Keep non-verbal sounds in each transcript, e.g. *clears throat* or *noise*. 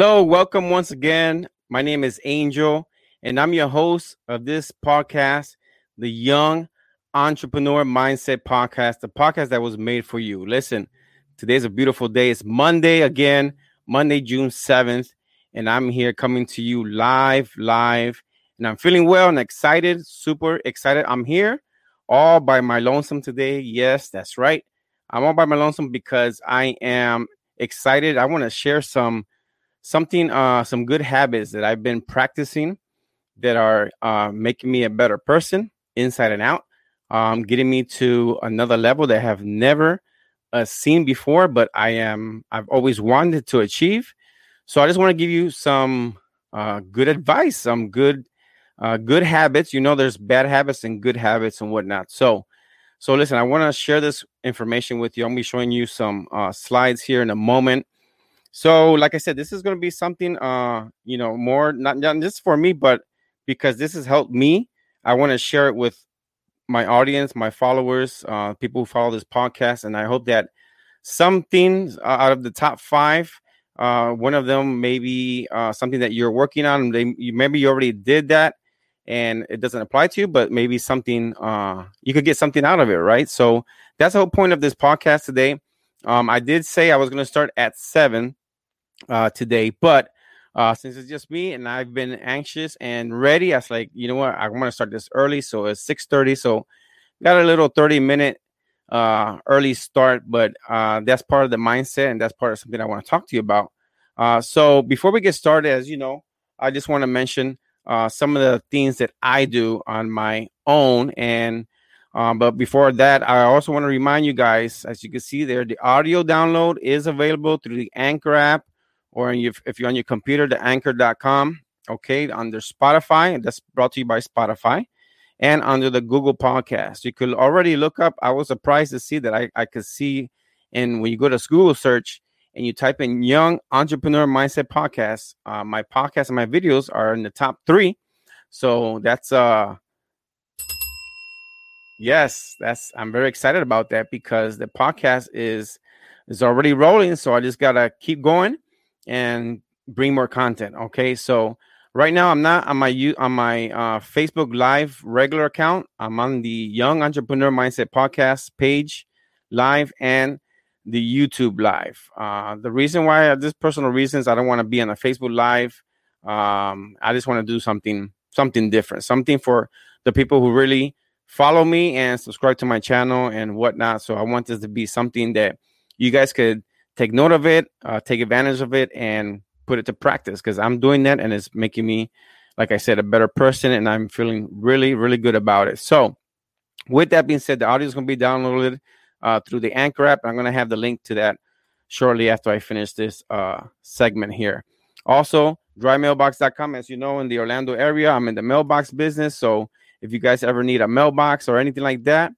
Hello, welcome once again. My name is Angel, and I'm your host of this podcast, the Young Entrepreneur Mindset Podcast, the podcast that was made for you. Listen, today's a beautiful day. It's Monday again, Monday, June 7th, and I'm here coming to you live, live, and I'm feeling well and excited, super excited. I'm here all by my lonesome today. Yes, that's right. I'm all by my lonesome because I am excited. I want to share some something, uh, some good habits that I've been practicing that are uh, making me a better person inside and out, um, getting me to another level that I have never uh, seen before, but I am, I've always wanted to achieve. So I just want to give you some uh, good advice, some good, uh, good habits. You know, there's bad habits and good habits and whatnot. So, so listen, I want to share this information with you. I'm gonna be showing you some uh, slides here in a moment. So, like I said, this is going to be something, uh, you know, more not, not just for me, but because this has helped me. I want to share it with my audience, my followers, uh, people who follow this podcast, and I hope that something uh, out of the top five, uh, one of them maybe uh, something that you're working on. They, you, maybe you already did that, and it doesn't apply to you, but maybe something uh, you could get something out of it, right? So that's the whole point of this podcast today. Um, I did say I was going to start at seven uh, today. But uh, since it's just me and I've been anxious and ready, I was like, you know what, I want to start this early. So it's 6:30. So got a little 30 minute uh, early start, but uh, that's part of the mindset and that's part of something I want to talk to you about. Uh, so before we get started, as you know, I just want to mention uh, some of the things that I do on my own. And um, but before that, I also want to remind you guys, as you can see there, the audio download is available through the Anchor app or if, you're on your computer, the anchor.com, okay, under Spotify, that's brought to you by Spotify, and under the Google podcast. You could already look up. I was surprised to see that I, I could see, and when you go to Google search and you type in Young Entrepreneur Mindset Podcast, uh, my podcast and my videos are in the top three. So that's uh yes, that's I'm very excited about that because the podcast is is already rolling. So I just gotta keep going and bring more content. Okay, so right now I'm not on my on my uh, Facebook Live regular account. I'm on the Young Entrepreneur Mindset podcast page live and the YouTube live. Uh, the reason why, uh, just personal reasons, I don't want to be on a Facebook Live. Um, I just want to do something something different, something for the people who really follow me and subscribe to my channel and whatnot. So I want this to be something that you guys could take note of it, uh, take advantage of it, and put it to practice because I'm doing that and it's making me, like I said, a better person. And I'm feeling really, really good about it. So, with that being said, the audio is going to be downloaded uh, through the Anchor app. I'm going to have the link to that shortly after I finish this uh, segment here. Also, drymailbox.com. As you know, in the Orlando area, I'm in the mailbox business. So, if you guys ever need a mailbox or anything like that,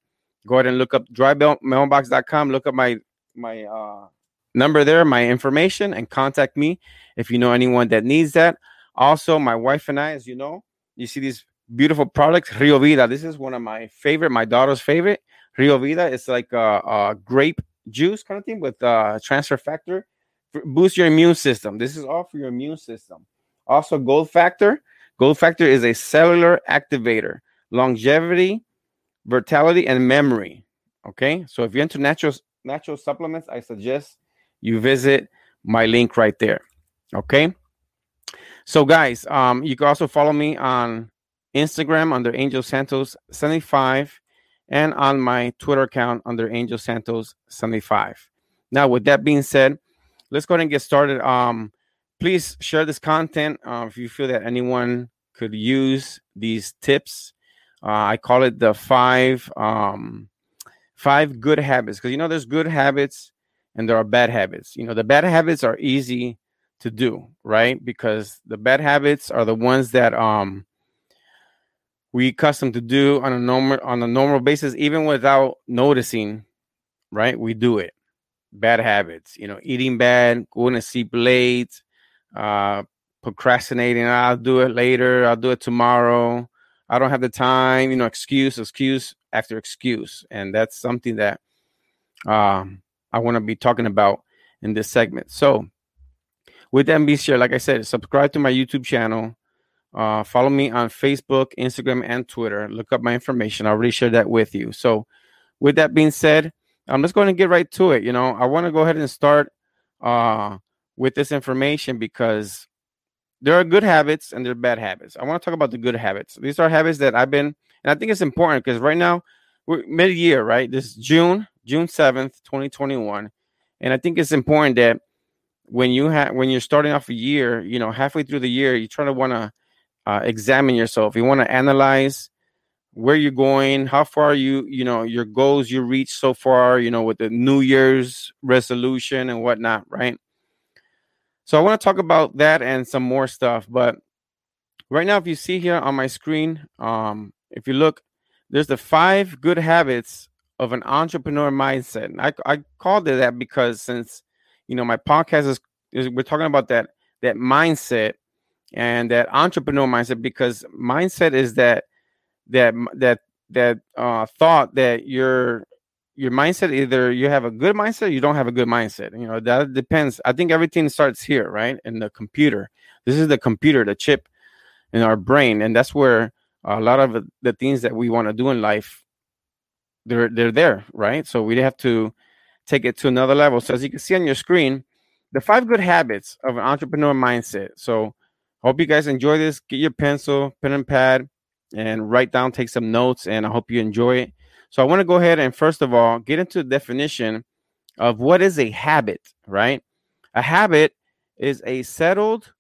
go ahead and look up drymailbox.com. Look up my my uh, number there, my information, and contact me if you know anyone that needs that. Also, my wife and I, as you know, you see these beautiful products, Rio Vida. This is one of my favorite, my daughter's favorite. Rio Vida like a, a grape juice kind of thing with transfer factor. Boost your immune system. This is all for your immune system. Also, Gold Factor. Gold Factor is a cellular activator, longevity, vitality, and memory. Okay, so if you're into natural natural supplements, I suggest you visit my link right there. Okay. So, guys, um, you can also follow me on Instagram under Angel Santos 75 and on my Twitter account under Angel Santos 75. Now, with that being said, let's go ahead and get started. Um, please share this content uh, if you feel that anyone could use these tips. Uh, I call it the five um, five good habits because you know there's good habits and there are bad habits. You know, the bad habits are easy to do, right? Because the bad habits are the ones that um we accustomed to do on a normal on a normal basis, even without noticing, right? We do it. Bad habits, you know, eating bad, going to sleep late, uh, procrastinating. I'll do it later. I'll do it tomorrow. I don't have the time. You know, excuse, excuse after excuse, and that's something that um I want to be talking about in this segment. So, with said, like I said, subscribe to my YouTube channel. Uh, follow me on Facebook, Instagram, and Twitter. Look up my information. I already shared that with you. So, with that being said, I'm just going to get right to it. You know, I want to go ahead and start uh, with this information because there are good habits and there are bad habits. I want to talk about the good habits. These are habits that I've been, and I think it's important because right now we're mid-year, right? This June, June 7th, 2021. And I think it's important that when you have when you're starting off a year, you know, halfway through the year, you try to want to uh, examine yourself. You want to analyze where you're going, how far you, you know, your goals you reached so far, you know, with the New Year's resolution and whatnot, right? So I want to talk about that and some more stuff. But right now, if you see here on my screen, um, if you look, there's the five good habits of an entrepreneur mindset. And I, I called it that because since you know my podcast is, is we're talking about that that mindset and that entrepreneur mindset because mindset is that that that that uh, thought that your your mindset either you have a good mindset you don't have a good mindset you know that depends i think everything starts here right in the computer this is the computer the chip in our brain and that's where a lot of the things that we want to do in life they're they're there right? So we have to take it to another level. So as you can see on your screen the five good habits of an entrepreneur mindset. So hope you guys enjoy this. Get your pencil pen and pad and write down take some notes and i hope you enjoy it. So I want to go ahead and first of all get into the definition of what is a habit, right? A habit is a settled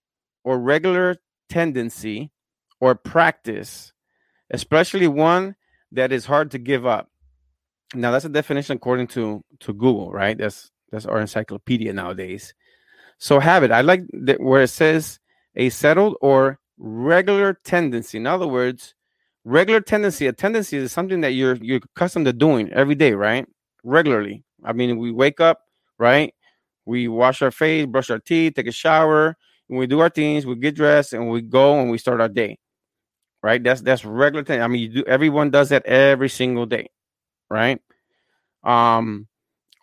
or regular tendency or practice, especially one that is hard to give up. Now that's a definition according to to Google, right? That's that's our encyclopedia nowadays. So habit, I like that where it says a settled or regular tendency. In other words, regular tendency. A tendency is something that you're you're accustomed to doing every day right? Regularly. I mean we wake up right? We wash our face brush our teeth take a shower. And we do our things we get dressed and we go and we start our day right? That's that's regular thing i mean you do everyone does that every single day right um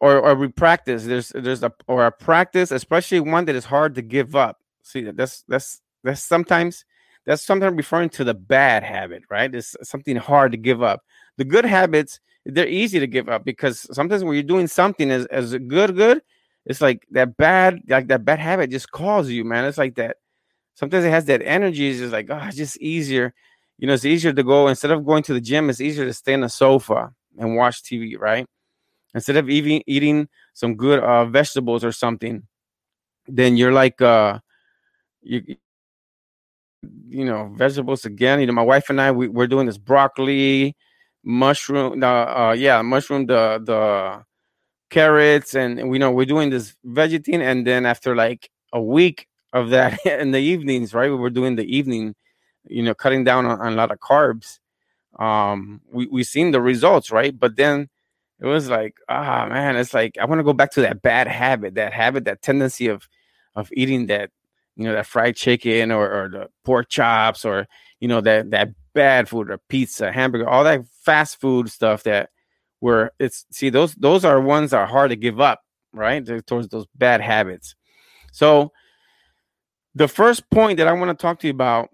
or or we practice there's there's a or a practice especially one that is hard to give up see that's that's that's sometimes that's sometimes referring to the bad habit, right? It's something hard to give up. The good habits, they're easy to give up because sometimes when you're doing something as, as good, good, it's like that bad, like that bad habit just calls you, man. It's like that. Sometimes it has that energy. It's just like, oh, it's just easier. You know, it's easier to go instead of going to the gym, it's easier to stay on the sofa and watch TV, right? Instead of eating eating some good uh, vegetables or something, then you're like uh you you know vegetables again. You know, my wife and I we, we're doing this broccoli, mushroom, uh, uh yeah, mushroom, the the carrots, and we know we're doing this vegetarian. And then after like a week of that *laughs* in the evenings, right, we were doing the evening, you know, cutting down on, on a lot of carbs. Um, we we seen the results, right? But then it was like, ah, man, it's like I want to go back to that bad habit, that habit, that tendency of of eating that you know that fried chicken or, or the pork chops or you know that that bad food or pizza hamburger all that fast food stuff that where it's see those those are ones that are hard to give up right They're towards those bad habits so the first point that i want to talk to you about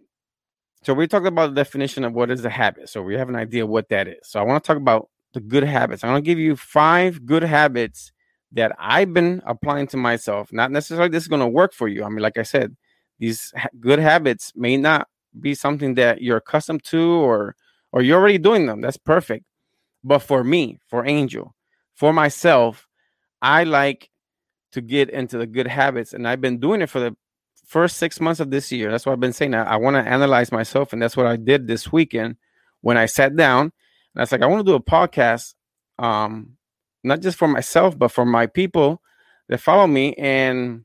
so we talked about the definition of what is a habit so we have an idea what that is so i want to talk about the good habits i'm going to give you five good habits that I've been applying to myself. Not necessarily this is going to work for you. I mean, like I said, these ha- good habits may not be something that you're accustomed to or or you're already doing them. That's perfect. But for me, for Angel, for myself, I like to get into the good habits and I've been doing it for the first 6 months of this year. That's what I've been saying. I, I want to analyze myself and that's what I did this weekend when I sat down and I was like I want to do a podcast um not just for myself, but for my people that follow me and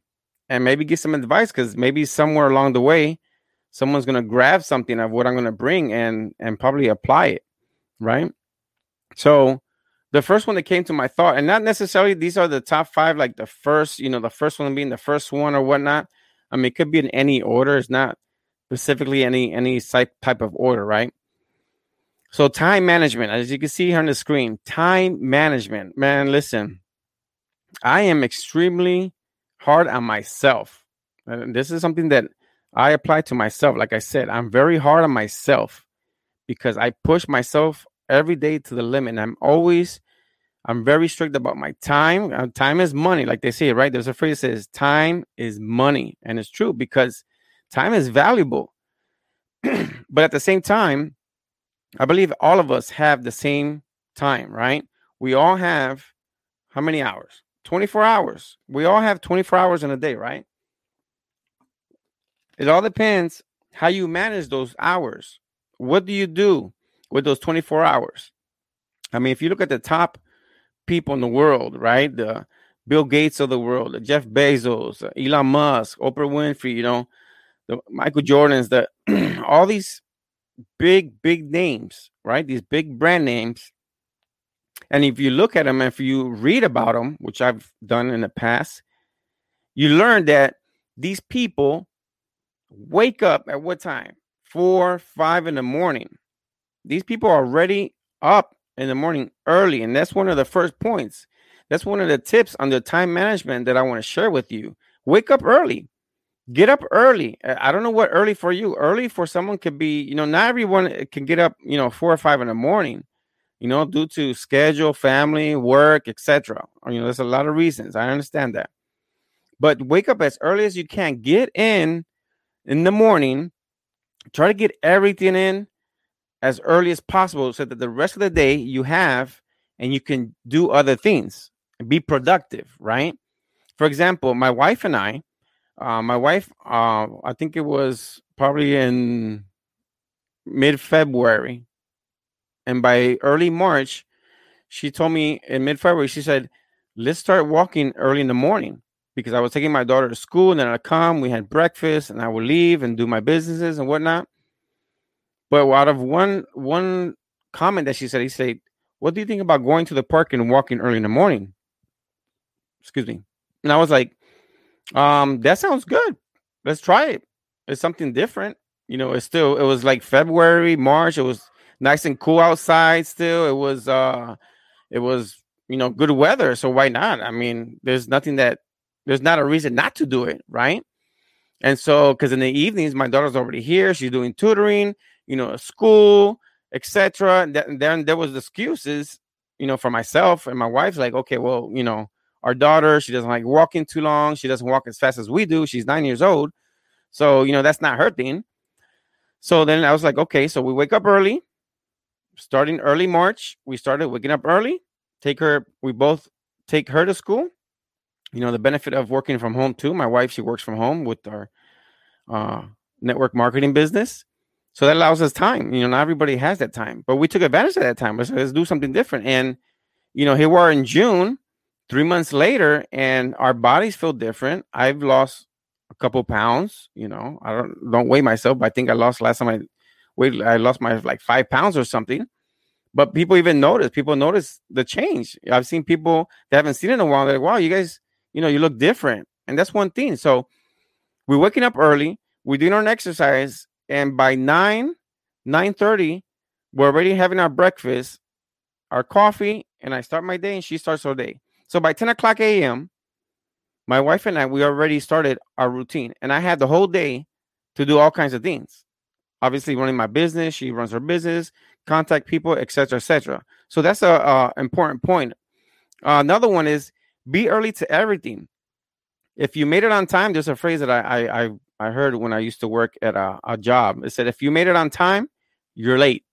and maybe give some advice because maybe somewhere along the way, someone's gonna grab something of what I'm gonna bring and and probably apply it, right? So the first one that came to my thought, and not necessarily these are the top five, like the first, you know, the first one being the first one or whatnot. I mean, it could be in any order. It's not specifically any any type of order, right? So time management, as you can see here on the screen, time management. Man, listen, I am extremely hard on myself. And this is something that I apply to myself. Like I said, I'm very hard on myself because I push myself every day to the limit. I'm always, I'm very strict about my time. Uh, time is money, like they say, right? There's a phrase that says, time is money. And it's true because time is valuable. *clears throat* but at the same time, I believe all of us have the same time, right? We all have how many hours? 24 hours. We all have 24 hours in a day, right? It all depends how you manage those hours. What do you do with those 24 hours? I mean, if you look at the top people in the world, right? The Bill Gates of the world, the Jeff Bezos, uh, Elon Musk, Oprah Winfrey, you know, the Michael Jordans, the *clears throat* all these big, big names, right? These big brand names. And if you look at them, if you read about them, which I've done in the past, you learn that these people wake up at what time? Four, five in the morning. These people are already up in the morning early. And that's one of the first points. That's one of the tips on the time management that I want to share with you. Wake up early get up early. I don't know what early for you. Early for someone could be, you know, not everyone eh, can get up, you know, four or five in the morning, you know, due to schedule, family, work, etc. You know, there's a lot of reasons. I understand that. But wake up as early as you can. Get in in the morning. Try to get everything in as early as possible so that the rest of the day you have and you can do other things and be productive, right? For example, my wife and I, uh, my wife, uh, I think it was probably in mid February, and by early March, she told me in mid February, she said, "Let's start walking early in the morning." Because I was taking my daughter to school, and then I'd come, we had breakfast, and I would leave and do my businesses and whatnot. But out of one one comment that she said, he said, "What do you think about going to the park and walking early in the morning?" Excuse me. And I was like, um, that sounds good. Let's try it. It's something different. You know, it's still it was like February, March. It was nice and cool outside still. It was uh it was, you know, good weather. So why not? I mean, there's nothing that there's not a reason not to do it, right? And so because in the evenings, my daughter's already here, she's doing tutoring, you know, school, etc. And then there was the excuses, you know, for myself and my wife's like, okay, well, you know, our daughter. She doesn't like walking too long. She doesn't walk as fast as we do. She's nine years old. So, you know, that's not her thing. So then I was like, okay, so we wake up early. Starting early March, we started waking up early. Take her, we both take her to school. You know, the benefit of working from home too. My wife, she works from home with our uh, network marketing business. So that allows us time. You know, not everybody has that time, but we took advantage of that time. Let's, let's do something different. And, you know, here we are in June three months later and our bodies feel different i've lost a couple pounds you know i don't don't weigh myself but i think i lost last time i weighed i lost my like five pounds or something but people even notice people notice the change i've seen people that haven't seen it in a while they're like wow you guys you know you look different and that's one thing so we're waking up early we're doing our exercise and by 9 9 30 we're already having our breakfast our coffee and i start my day and she starts her day so by 10 o'clock a.m., my wife and I, we already started our routine. And I had the whole day to do all kinds of things. Obviously, running my business, she runs her business, contact people, etc., etc. So that's a, a important point. Uh, another one is be early to everything. If you made it on time, there's a phrase that I I I heard when I used to work at a, a job. It said, if you made it on time, you're late.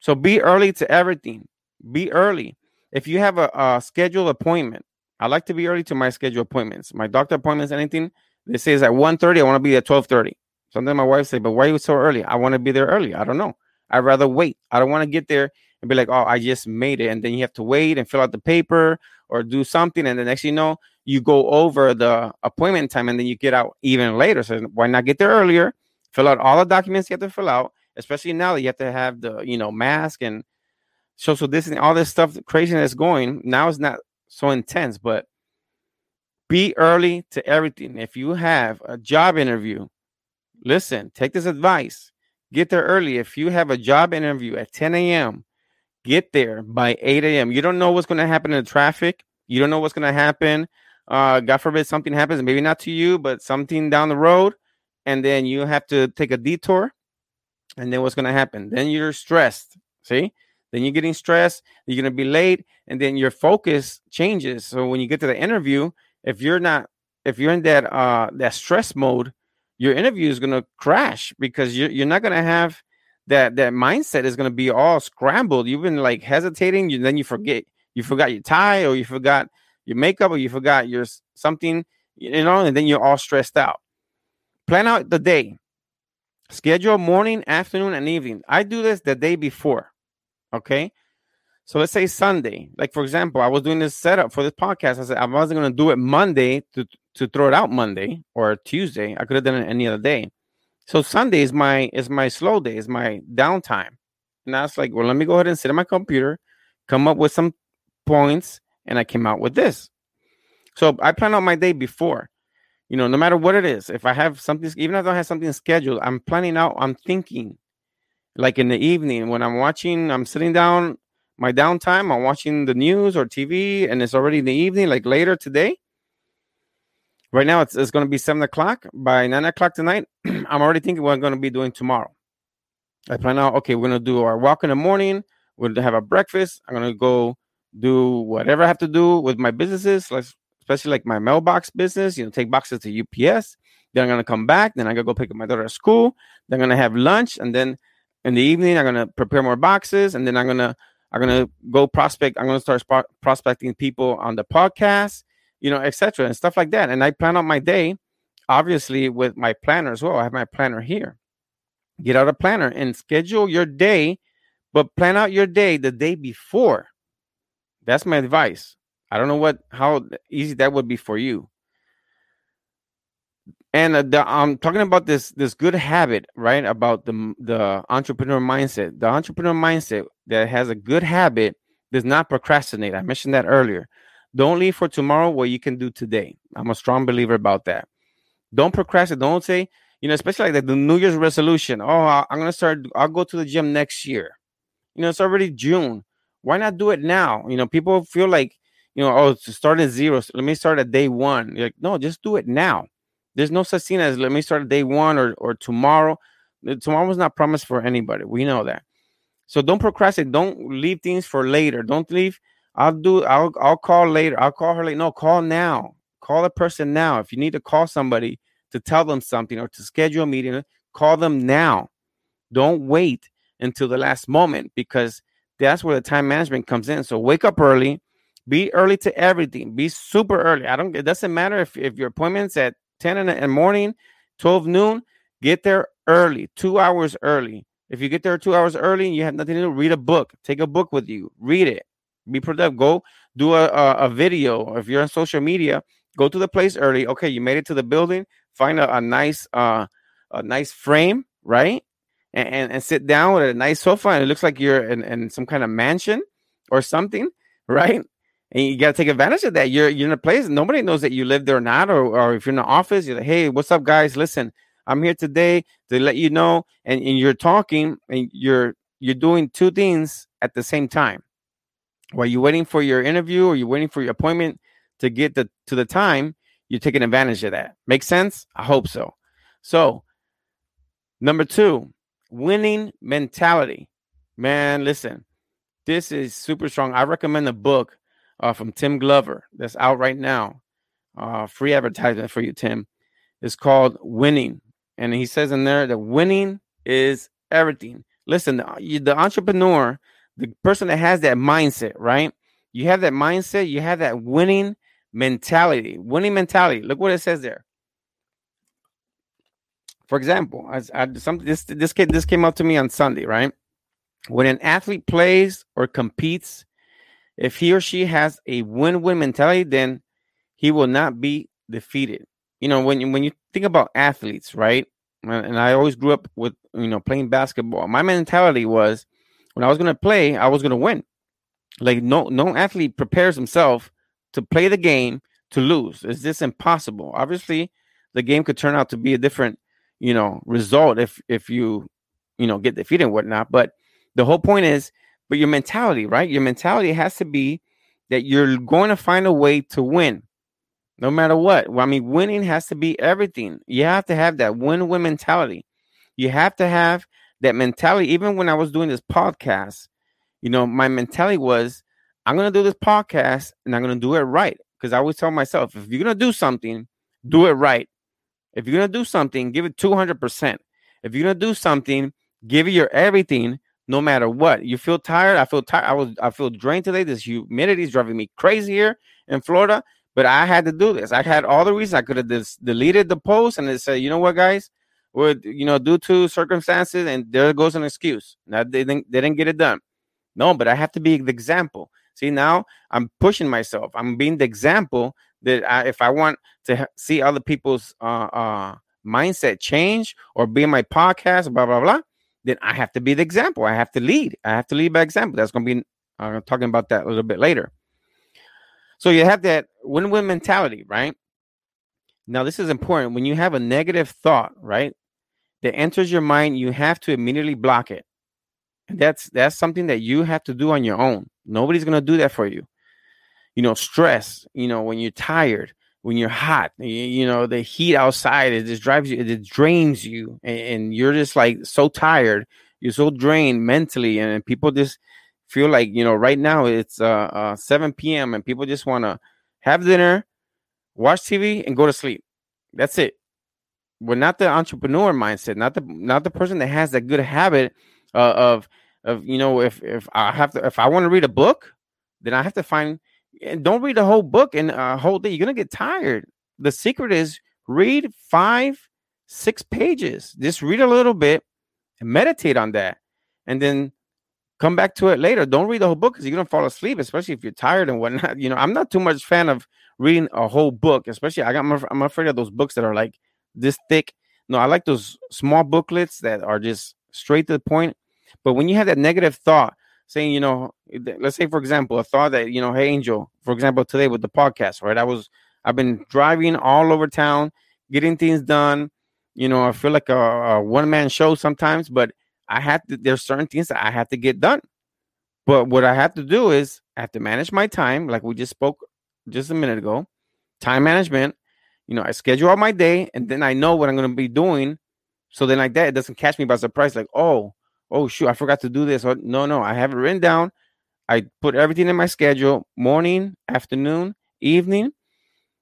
So be early to everything. Be early if you have a, a scheduled appointment, I like to be early to my scheduled appointments. My doctor appointments, anything, they say it's at 1.30, I want to be at 12.30. Sometimes my wife say, but why are you so early? I want to be there early. I don't know. I'd rather wait. I don't want to get there and be like, oh, I just made it. And then you have to wait and fill out the paper or do something. And the next you know, you go over the appointment time and then you get out even later. So why not get there earlier? Fill out all the documents you have to fill out, especially now that you have to have the, you know, mask and social distancing, all this stuff, craziness going. Now it's not so intense, but be early to everything. If you have a job interview, listen, take this advice. Get there early. If you have a job interview at 10 a.m., get there by 8 a.m. You don't know what's going to happen in the traffic. You don't know what's going to happen uh, God forbid something happens, maybe not to you, but something down the road, and then you have to take a detour, and then what's going to happen? Then you're stressed. See, then you're getting stressed. You're going to be late, and then your focus changes. So when you get to the interview, if you're not, if you're in that uh that stress mode, your interview is going to crash because you're you're not going to have that that mindset is going to be all scrambled. You've been like hesitating, you then you forget you forgot your tie or you forgot your makeup or you forgot your something, you know, and then you're all stressed out. Plan out the day. Schedule morning, afternoon, and evening. I do this the day before. Okay. So let's say Sunday. Like for example, I was doing this setup for this podcast. I said I wasn't going to do it Monday to to throw it out Monday or Tuesday. I could have done it any other day. So Sunday is my is my slow day, is my downtime. And I was like, well, let me go ahead and sit at my computer, come up with some points, and I came out with this. So I plan out my day before. You know, no matter what it is, if I have something, even if I don't have something scheduled, I'm planning out, I'm thinking. Like in the evening when I'm watching, I'm sitting down, my downtime, I'm watching the news or TV, and it's already in the evening, like later today. Right now, it's, it's going to be seven o'clock. By nine o'clock tonight, *clears throat* I'm already thinking what I'm going to be doing tomorrow. I plan out, okay, we're going to do our walk in the morning. We're going to have a breakfast. I'm going to go do whatever I have to do with my businesses, like especially like my mailbox business, you know, take boxes to UPS. Then I'm gonna come back. Then I'm gonna go pick up my daughter at school. Then I'm gonna have lunch, and then in the evening I'm gonna prepare more boxes, and then I'm gonna I'm gonna go prospect. I'm gonna start sp- prospecting people on the podcast, you know, etc. and stuff like that. And I plan out my day, obviously with my planner as well. I have my planner here. Get out a planner and schedule your day, but plan out your day the day before that's my advice. I don't know what how easy that would be for you. And I'm talking about this this good habit, right? About the the entrepreneur mindset. The entrepreneur mindset that has a good habit does not procrastinate. I mentioned that earlier. Don't leave for tomorrow what you can do today. I'm a strong believer about that. Don't procrastinate. Don't say, you know, especially like the New Year's resolution. Oh, I'm gonna start. I'll go to the gym next year. You know, it's already June why not do it now? You know, people feel like, you know, oh, start at zero. So let me start at day one. You're like, no, just do it now. There's no such thing as let me start at day one or or tomorrow. Tomorrow's not promised for anybody. We know that. So don't procrastinate. Don't leave things for later. Don't leave. I'll do. I'll I'll call later. I'll call her later. No, call now. Call a person now. If you need to call somebody to tell them something or to schedule a meeting, call them now. Don't wait until the last moment because that's where the time management comes in. So wake up early, be early to everything, be super early. I don't, it doesn't matter if, if your appointment's at 10 in the morning, 12 noon, get there early, two hours early. If you get there two hours early and you have nothing to do, read a book, take a book with you, read it, be productive, go do a, a, a video. If you're on social media, go to the place early. Okay, you made it to the building, find a, a nice, uh, a nice frame, right? And, and, and sit down with a nice sofa and it looks like you're in, in some kind of mansion or something, *laughs* right? And you got to take advantage of that. You're, you're in a place nobody knows that you live there or not, or, or if you're in the office, you're like, hey, what's up, guys? Listen, I'm here today to let you know. And, and you're talking and you're you're doing two things at the same time. While you're waiting for your interview or you're waiting for your appointment to get the to the time, you're taking advantage of that. Make sense? I hope so. So, number two, winning mentality. Man, listen, this is super strong. I recommend the book uh, from Tim Grover that's out right now. Uh, free advertisement for you, Tim. It's called Winning. And he says in there that winning is everything. Listen, the, the entrepreneur, the person that has that mindset, right? You have that mindset, you have that winning mentality. Winning mentality. Look what it says there. For example, as I, some, this this came, this came up to me on Sunday, right? When an athlete plays or competes, if he or she has a win-win mentality, then he will not be defeated. You know, when you, when you think about athletes, right? And I always grew up with you know playing basketball. My mentality was when I was going to play, I was going to win. Like no no athlete prepares himself to play the game to lose. Is this impossible? Obviously, the game could turn out to be a different you know, result if if you, you know, get defeated and whatnot. But the whole point is, but your mentality, right? Your mentality has to be that you're going to find a way to win. no matter what. Well, I mean, winning has to be everything. You have to have that win win mentality. You have to have that mentality. Even when I was doing this podcast, you know, my mentality was, I'm going to do this podcast and I'm going to do it right. Because I always tell myself, if you're going to do something, do it right. If you're going to do something, give it 200%. If you're going to do something, give it your everything no matter what. You feel tired? I feel tired. I was I feel drained today. This humidity is driving me crazy here in Florida. But I had to do this. I had all the reasons I could have just deleted the post and it said, you know what, guys, would you know due to circumstances, and there goes an excuse. Now they didn't they didn't get it done. No, but I have to be the example. See, now I'm pushing myself. I'm being the example that I, if I want to see other people's uh, uh, mindset change or be in my podcast, blah blah blah, then I have to be the example. I have to lead. I have to lead by example. That's going to be uh, talking about that a little bit later. So you have that win-win mentality, right? Now this is important. When you have a negative thought, right, that enters your mind, you have to immediately block it. And that's that's something that you have to do on your own. Nobody's gonna do that for you. You know, stress. You know, when you're tired, when you're hot, you, you know, the heat outside it just drives you, it drains you, and, and you're just like so tired. You're so drained mentally, and people just feel like you know. Right now it's uh, uh 7 p.m. and people just want to have dinner, watch TV, and go to sleep. That's it. We're not the entrepreneur mindset, not the not the person that has that good habit uh, of of you know if if I have to if I want to read a book, then I have to find and don't read the whole book and a whole day. You're gonna get tired. The secret is read five, six pages. Just read a little bit and meditate on that, and then come back to it later. Don't read the whole book because you're gonna fall asleep, especially if you're tired and whatnot. *laughs* You know, I'm not too much fan of reading a whole book, especially I got my I'm afraid of those books that are like this thick. No, I like those small booklets that are just straight to the point but when you have that negative thought, saying, you know, let's say for example, a thought that, you know, hey Angel, for example, today with the podcast, right? I was I've been driving all over town, getting things done. You know, I feel like a, a one man show sometimes, but I have to there's certain things that I have to get done. But what I have to do is I have to manage my time, like we just spoke just a minute ago. Time management. You know, I schedule out my day and then I know what I'm gonna be doing. So then like that, it doesn't catch me by surprise, like, oh, oh shoot, I forgot to do this. Or, no, no, I have it written down. I put everything in my schedule: morning, afternoon, evening.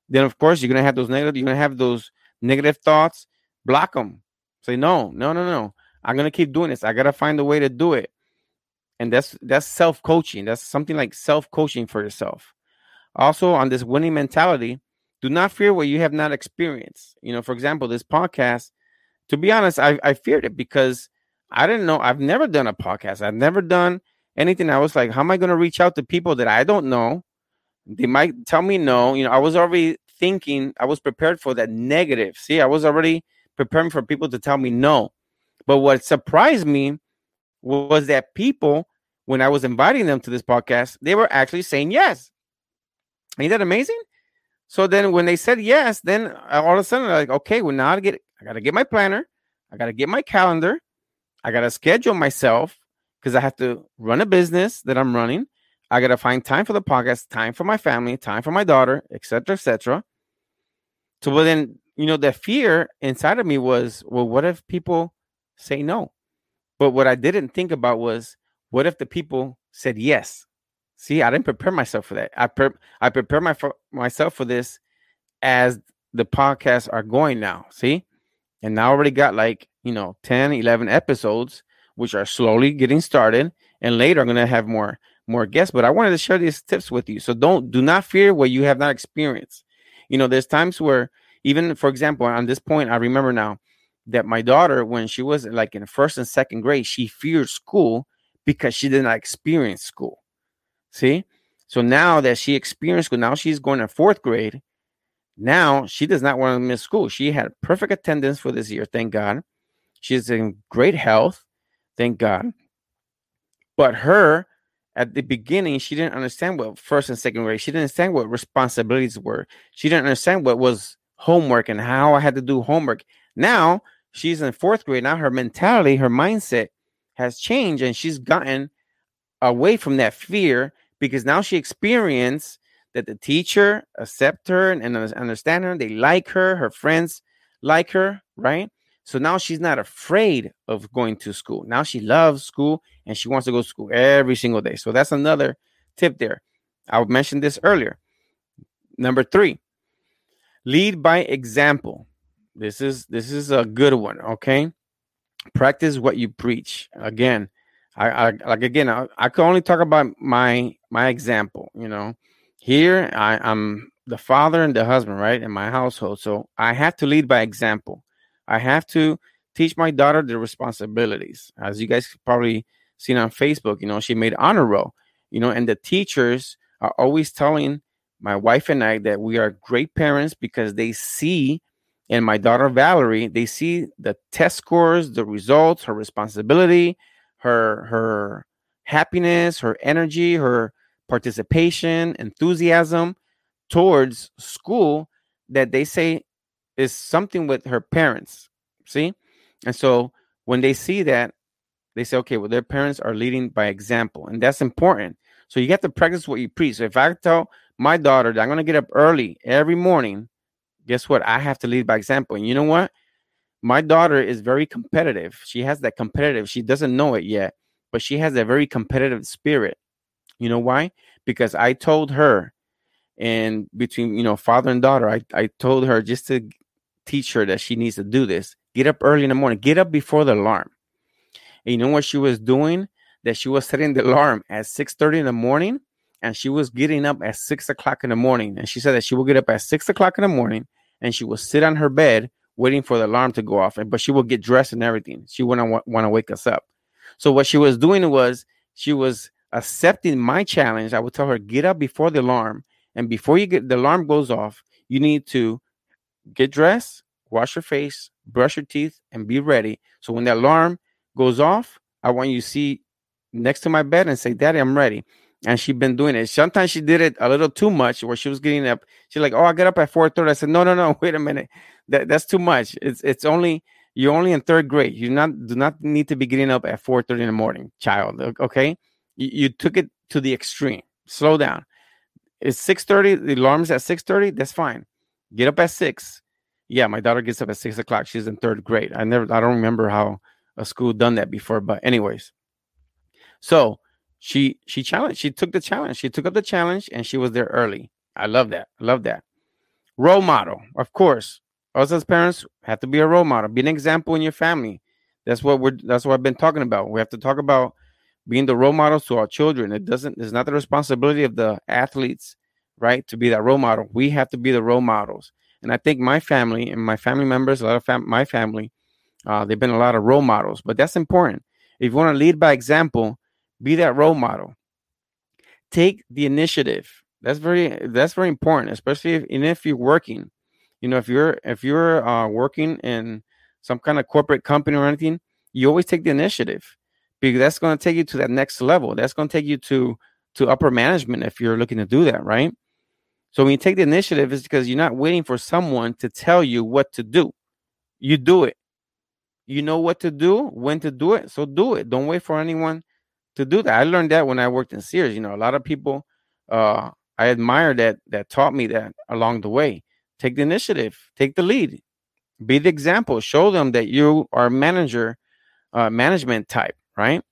Then of course you're gonna have those negative. You're gonna have those negative thoughts. Block them. Say no, no, no, no. I'm gonna keep doing this. I gotta find a way to do it. And that's that's self coaching. That's something like self coaching for yourself. Also, on this winning mentality, do not fear what you have not experienced. You know, for example, this podcast. To be honest, I, I feared it because I didn't know. I've never done a podcast. I've never done anything. I was like, how am I going to reach out to people that I don't know? They might tell me no. You know, I was already thinking, I was prepared for that negative. See, I was already preparing for people to tell me no. But what surprised me was that people, when I was inviting them to this podcast, they were actually saying yes. Ain't that amazing? So then when they said yes, then uh, all of a sudden, like, okay, well, now I get I gotta get my planner, I gotta get my calendar, I got to schedule myself because I have to run a business that I'm running. I got to find time for the podcast, time for my family, time for my daughter, etc., etc. So, but then, you know, the fear inside of me was, well, what if people say no? But what I didn't think about was, what if the people said yes? See, I didn't prepare myself for that. I pre- I prepare my myself for this as the podcasts are going now. See, and now I already got like you know 10 11 episodes which are slowly getting started and later i'm going to have more more guests but i wanted to share these tips with you. So don't do not fear what you have not experienced. You know there's times where even for example on this point i remember now that my daughter when she was like in first and second grade she feared school because she did not experience school. See? So now that she experienced school now she's going to fourth grade now she does not want to miss school. She had perfect attendance for this year thank god She's in great health, thank God. But her, at the beginning, she didn't understand what first and second grade. She didn't understand what responsibilities were. She didn't understand what was homework and how I had to do homework. Now she's in fourth grade. Now her mentality, her mindset has changed, and she's gotten away from that fear because now she experienced that the teacher accept her and understand her. They like her. Her friends like her, right? So now she's not afraid of going to school. Now she loves school and she wants to go to school every single day. So that's another tip there. I mentioned this earlier. Number three, lead by example. This is this is a good one. Okay, practice what you preach. Again, I, I like again. I, I can only talk about my my example. You know, here I, I'm the father and the husband, right, in my household. So I have to lead by example. I have to teach my daughter the responsibilities. As you guys probably seen on Facebook, you know, she made honor roll, you know, and the teachers are always telling my wife and I that we are great parents because they see and my daughter Valerie, they see the test scores, the results, her responsibility, her her happiness, her energy, her participation, enthusiasm towards school that they say is something with her parents. See? And so when they see that, they say, okay, well, their parents are leading by example. And that's important. So you have to practice what you preach. So if I tell my daughter that I'm going to get up early every morning, guess what? I have to lead by example. And you know what? My daughter is very competitive. She has that competitive. She doesn't know it yet, but she has a very competitive spirit. You know why? Because I told her, and between you know father and daughter, I, I told her just to teach her that she needs to do this. Get up early in the morning. Get up before the alarm. And you know what she was doing? That she was setting the alarm at 6:30 in the morning and she was getting up at six o'clock in the morning. And she said that she would get up at six o'clock in the morning and she would sit on her bed waiting for the alarm to go off. And but she would get dressed and everything. She wouldn't want to wake us up. So what she was doing was she was accepting my challenge. I would tell her, get up before the alarm. And before you get the alarm goes off, you need to get dressed, wash your face, brush your teeth, and be ready. So when the alarm goes off, I want you to see next to my bed and say, Daddy, I'm ready and she'd been doing it. Sometimes she did it a little too much, where she was getting up. She's like, "Oh, I get up at 4.30. I said, "No, no, no. *laughs* Wait a minute. That that's too much. It's it's only you're only in third grade. You not do not need to be getting up at 4.30 in the morning, child. Okay, you, you took it to the extreme. Slow down. It's 6.30. The alarm's at 6.30. That's fine. Get up at six. Yeah, my daughter gets up at six o'clock. She's in third grade. I never. I don't remember how a school done that before, but anyways. So she she challenged she took the challenge she took up the challenge and she was there early i love that i love that role model of course us as parents have to be a role model be an example in your family that's what we're that's what i've been talking about we have to talk about being the role models to our children it doesn't it's not the responsibility of the athletes right to be that role model. We have to be the role models. And i think my family and my family members a lot of fam- my family uh, they've been a lot of role models but that's important. If you want to lead by example be that role model. Take the initiative. That's very that's very important especially if and if you're working you know if you're if you're uh, working in some kind of corporate company or anything you always take the initiative because that's going to take you to that next level. That's going to take you to to upper management if you're looking to do that right so when you take the initiative it's because you're not waiting for someone to tell you what to do you do it you know what to do when to do it so do it don't wait for anyone to do that. I learned that when I worked in Sears. You know, a lot of people uh, I admire that that taught me that along the way. Take the initiative, take the lead, be the example, show them that you are manager, uh, management type, right?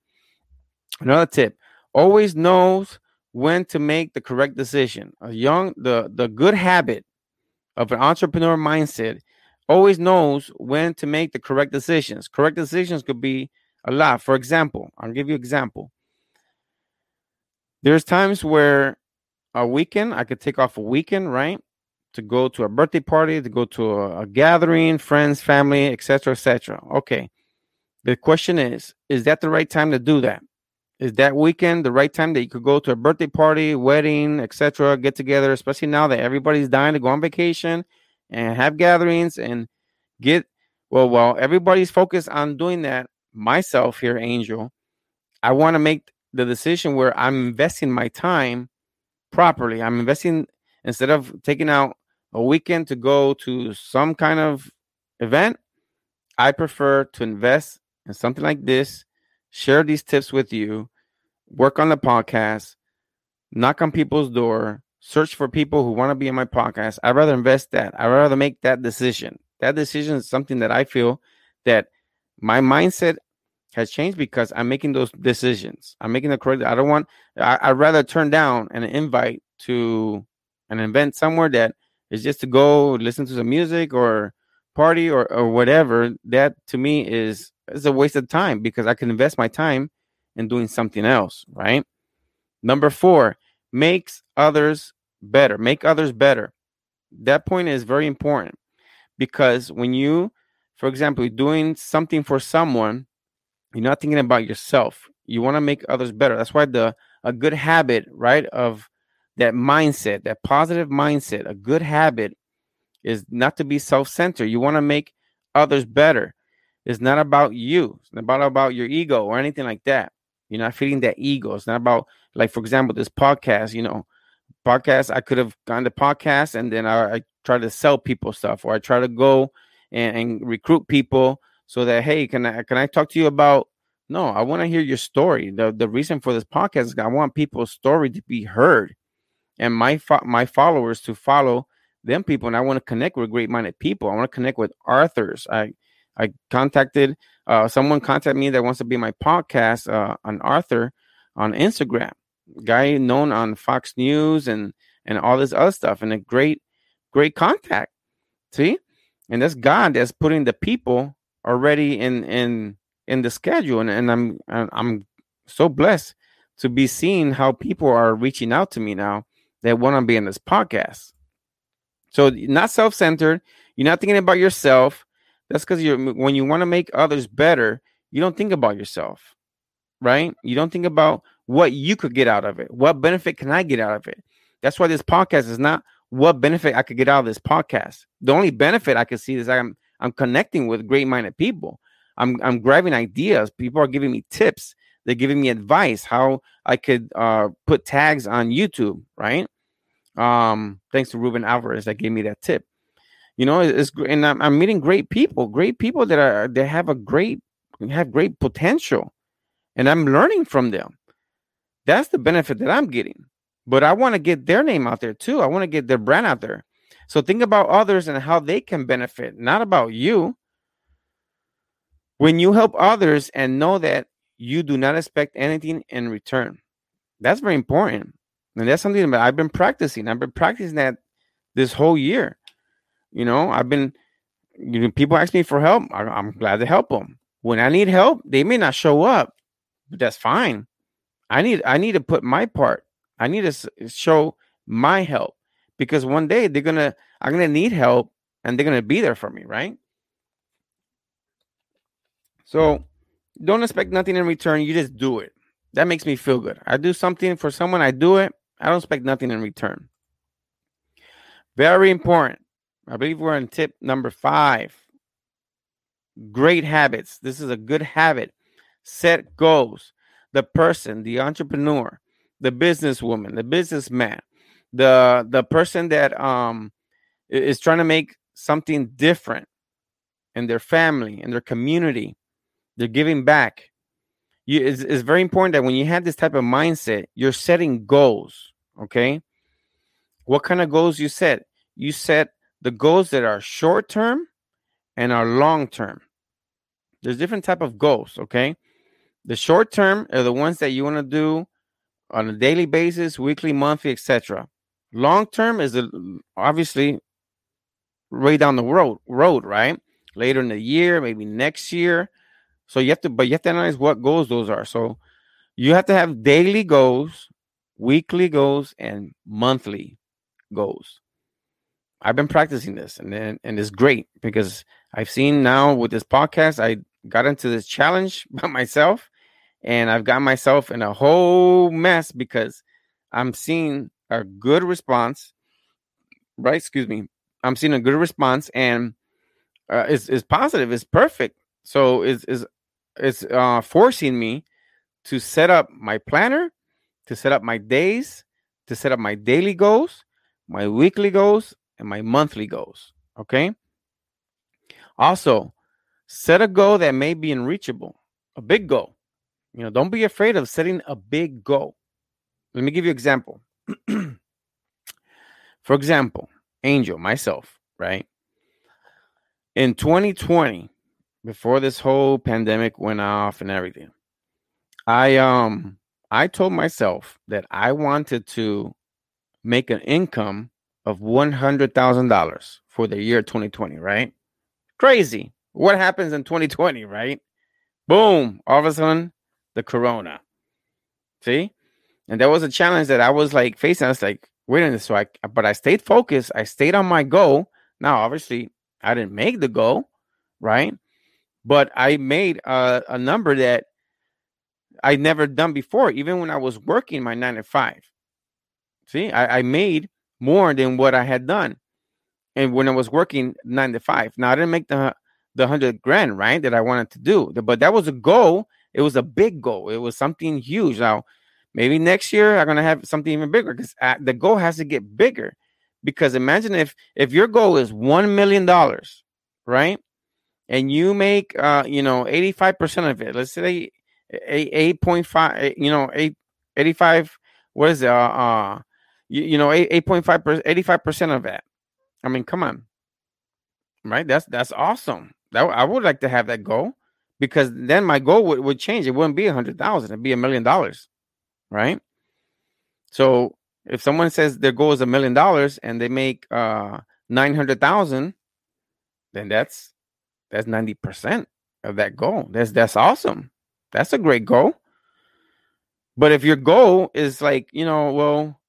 Another tip: always knows when to make the correct decision. A young, the the good habit of an entrepreneur mindset always knows when to make the correct decisions. Correct decisions could be a lot. For example, I'll give you example. There's times where a weekend I could take off a weekend, right? To go to a birthday party, to go to a, a gathering, friends, family, etc., etc. Okay. The question is, is that the right time to do that? Is that weekend the right time that you could go to a birthday party, wedding, etc., get together, especially now that everybody's dying to go on vacation and have gatherings and get well, well, everybody's focused on doing that myself here, Angel, I want to make the decision where I'm investing my time properly. I'm investing instead of taking out a weekend to go to some kind of event. I prefer to invest in something like this, share these tips with you, work on the podcast, knock on people's door, search for people who want to be in my podcast. I'd rather invest that. I'd rather make that decision. That decision is something that I feel that my mindset has changed because I'm making those decisions. I'm making the correct. I don't want. I, would rather turn down an invite to an event somewhere that is just to go listen to some music or party or or whatever. That to me is is a waste of time because I can invest my time in doing something else. Right. Number four makes others better. Make others better. That point is very important because when you, for example, doing something for someone you're not thinking about yourself. You want to make others better. That's why the a good habit, right, of that mindset, that positive mindset, a good habit is not to be self-centered. You want to make others better. It's not about you. It's not about, about your ego or anything like that. You're not feeding that ego. It's not about like, for example, this podcast, you know, podcast, I could have gone to podcast and then I, I try to sell people stuff or I try to go and, and recruit people so that hey, can I can I talk to you about? No, I want to hear your story. the The reason for this podcast is I want people's story to be heard, and my fo- my followers to follow them people. And I want to connect with great minded people. I want to connect with authors. I I contacted uh, someone contacted me that wants to be my podcast, uh, an author on Instagram, guy known on Fox News and and all this other stuff, and a great great contact. See, and that's God that's putting the people already in in in the schedule, and, and I'm I'm so blessed to be seeing how people are reaching out to me now that want to be in this podcast. So not self-centered. You're not thinking about yourself. That's because you're when you want to make others better, you don't think about yourself, right? You don't think about what you could get out of it. What benefit can I get out of it? That's why this podcast is not what benefit I could get out of this podcast. The only benefit I could see is I'm I'm connecting with great minded people. I'm I'm grabbing ideas. People are giving me tips. They're giving me advice how I could uh, put tags on YouTube, right? Um, thanks to Ruben Alvarez that gave me that tip. You know, it's and I'm, I'm meeting great people, great people that are they have a great have great potential, and I'm learning from them. That's the benefit that I'm getting. But I want to get their name out there too. I want to get their brand out there. So think about others and how they can benefit, not about you. When you help others and know that you do not expect anything in return, that's very important. And that's something that I've been practicing. I've been practicing that this whole year. You know, I've been, you know, people ask me for help. I, I'm glad to help them. When I need help, they may not show up, but that's fine. I need, I need to put my part. I need to show my help because one day they're gonna I'm gonna need help and they're gonna be there for me, right? So don't expect nothing in return. You just do it. That makes me feel good. I do something for someone, I do it. I don't expect nothing in return. Very important. I believe we're on tip number five. Great habits. This is a good habit. Set goals. The person, the entrepreneur, the businesswoman, the businessman the the person that um is trying to make something different in their family in their community they're giving back you it's, it's very important that when you have this type of mindset you're setting goals okay what kind of goals you set you set the goals that are short term and are long term there's different type of goals okay the short term are the ones that you want to do on a daily basis weekly monthly etc Long term is obviously way down the road, road, right? Later in the year, maybe next year. So you have to, but you have to analyze what goals those are. So you have to have daily goals, weekly goals, and monthly goals. I've been practicing this, and then and it's great because I've seen now with this podcast, I got into this challenge *laughs* by myself, and I've got myself in a whole mess because I'm seeing a good response, right? Excuse me. I'm seeing a good response, and uh, it's, it's positive. It's perfect. So it's it's it's uh, forcing me to set up my planner, to set up my days, to set up my daily goals, my weekly goals, and my monthly goals. Okay. Also, set a goal that may be unreachable, a big goal. You know, don't be afraid of setting a big goal. Let me give you an example. *clears throat* For example, Angel, myself, right? In 2020, before this whole pandemic went off and everything, I um I told myself that I wanted to make an income of one hundred thousand dollars for the year 2020, right? Crazy. What happens in 2020, right? Boom, all of a sudden, the corona. See? And that was a challenge that I was like facing. I was like, wait a minute. So I but I stayed focused, I stayed on my goal. Now, obviously, I didn't make the goal, right? But I made a, a number that I never done before, even when I was working my nine to five. See, I, I made more than what I had done. And when I was working nine to five. Now I didn't make the the hundred grand, right? That I wanted to do. But that was a goal. It was a big goal. It was something huge. Now, maybe next year I'm gonna have something even bigger because uh, the goal has to get bigger. Because imagine if if your goal is one million dollars, right? And you make uh, you know, 85% of it. Let's say 8.5, you know, 8 85 what is it? Uh, uh you, you know, 8.5 85% of that. I mean, come on. Right? That's that's awesome. That I would like to have that goal because then my goal would, would change. It wouldn't be a hundred thousand, it'd be a million dollars. Right? So if someone says their goal is a million dollars and they make uh nine hundred thousand, then that's that's 90% of that goal. That's that's awesome. That's a great goal. But if your goal is like, you know, well,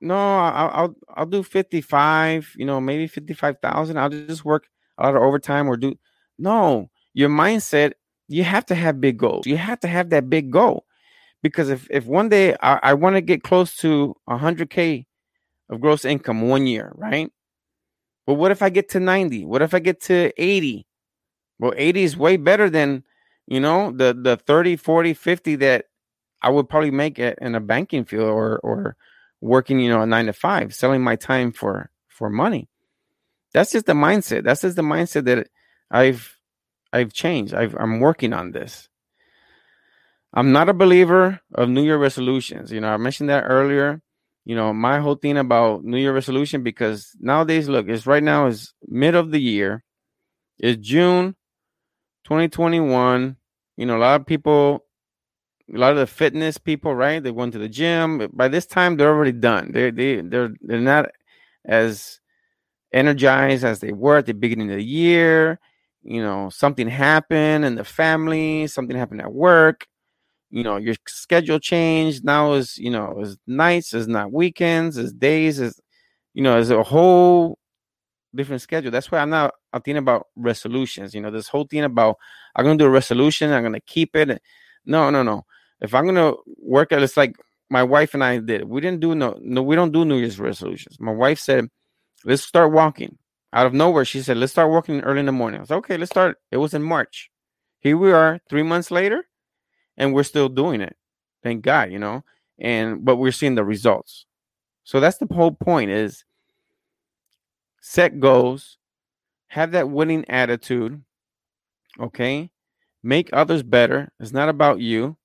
no, I'll I'll, I'll do 55, you know, maybe 55,000. I'll just work a lot of overtime or do no, your mindset, you have to have big goals. You have to have that big goal. Because if, if one day I, I want to get close to 100K of gross income one year, right? But what if I get to 90? What if I get to 80? Well, 80 is way better than, you know, the, the 30, 40, 50 that I would probably make it in a banking field or, or working, you know, a nine to five, selling my time for, for money. That's just the mindset. That's just the mindset that I've I've changed. I've, I'm working on this. I'm not a believer of New Year resolutions. You know, I mentioned that earlier. You know, my whole thing about New Year resolution because nowadays, look, it's right now is mid of the year. It's June 2021. You know, a lot of people, a lot of the fitness people, right? They went to the gym. By this time, they're already done. They they they're they're not as energized as they were at the beginning of the year you know something happened in the family something happened at work you know your schedule changed now is you know is nights is not weekends is days is you know is a whole different schedule that's why i'm not i'm about resolutions you know this whole thing about i'm gonna do a resolution i'm gonna keep it no no no if i'm gonna work at it's like my wife and i did we didn't do no no we don't do new year's resolutions my wife said let's start walking out of nowhere, she said, let's start walking early in the morning. I was okay, let's start. It was in March. Here we are three months later, and we're still doing it. Thank God, you know. And but we're seeing the results. So that's the whole point is set goals, have that winning attitude, okay? Make others better. It's not about you.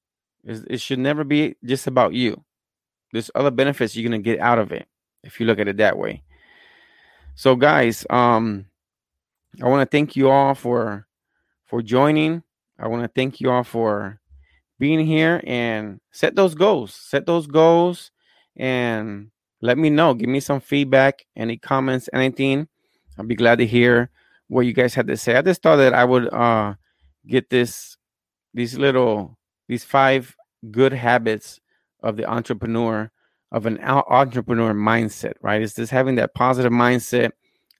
it should never be just about you. There's other benefits you're gonna get out of it if you look at it that way. So, guys, um, I want to thank you all for for joining. I want to thank you all for being here and set those goals. Set those goals and let me know. Give me some feedback, any comments, anything. I'll be glad to hear what you guys had to say. I just thought that I would uh get this these little these five good habits of the entrepreneur of an entrepreneur mindset, right? It's just having that positive mindset,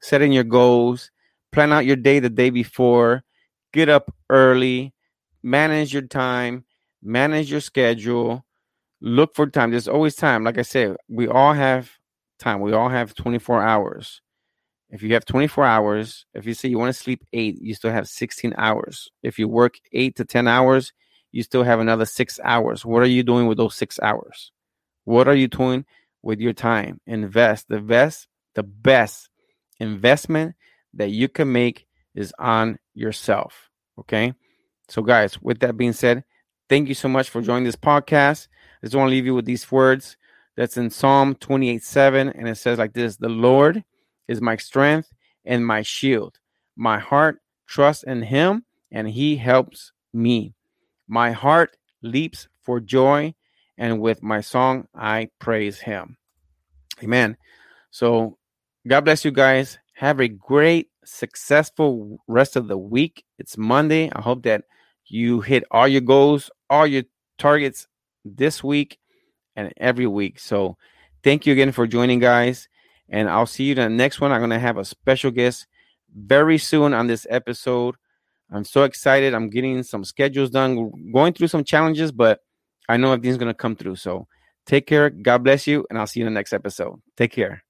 setting your goals, plan out your day the day before, get up early, manage your time, manage your schedule, look for time. There's always time. Like I said, we all have time. We all have 24 hours. If you have 24 hours, if you say you want to sleep eight, you still have 16 hours. If you work eight to 10 hours, you still have another six hours. What are you doing with those six hours? What are you doing with your time? Invest. The best, the best investment that you can make is on yourself. Okay. So, guys, with that being said, thank you so much for joining this podcast. I just want to leave you with these words That's in Psalm 28 7. And it says like this The Lord is my strength and my shield. My heart trusts in him, and he helps me. My heart leaps for joy, and with my song, I praise him. Amen. So, God bless you guys. Have a great, successful rest of the week. It's Monday. I hope that you hit all your goals, all your targets this week and every week. So, thank you again for joining, guys. And I'll see you in the next one. I'm going to have a special guest very soon on this episode. I'm so excited. I'm getting some schedules done, going through some challenges, but I know everything's going to come through. So take care. God bless you. And I'll see you in the next episode. Take care.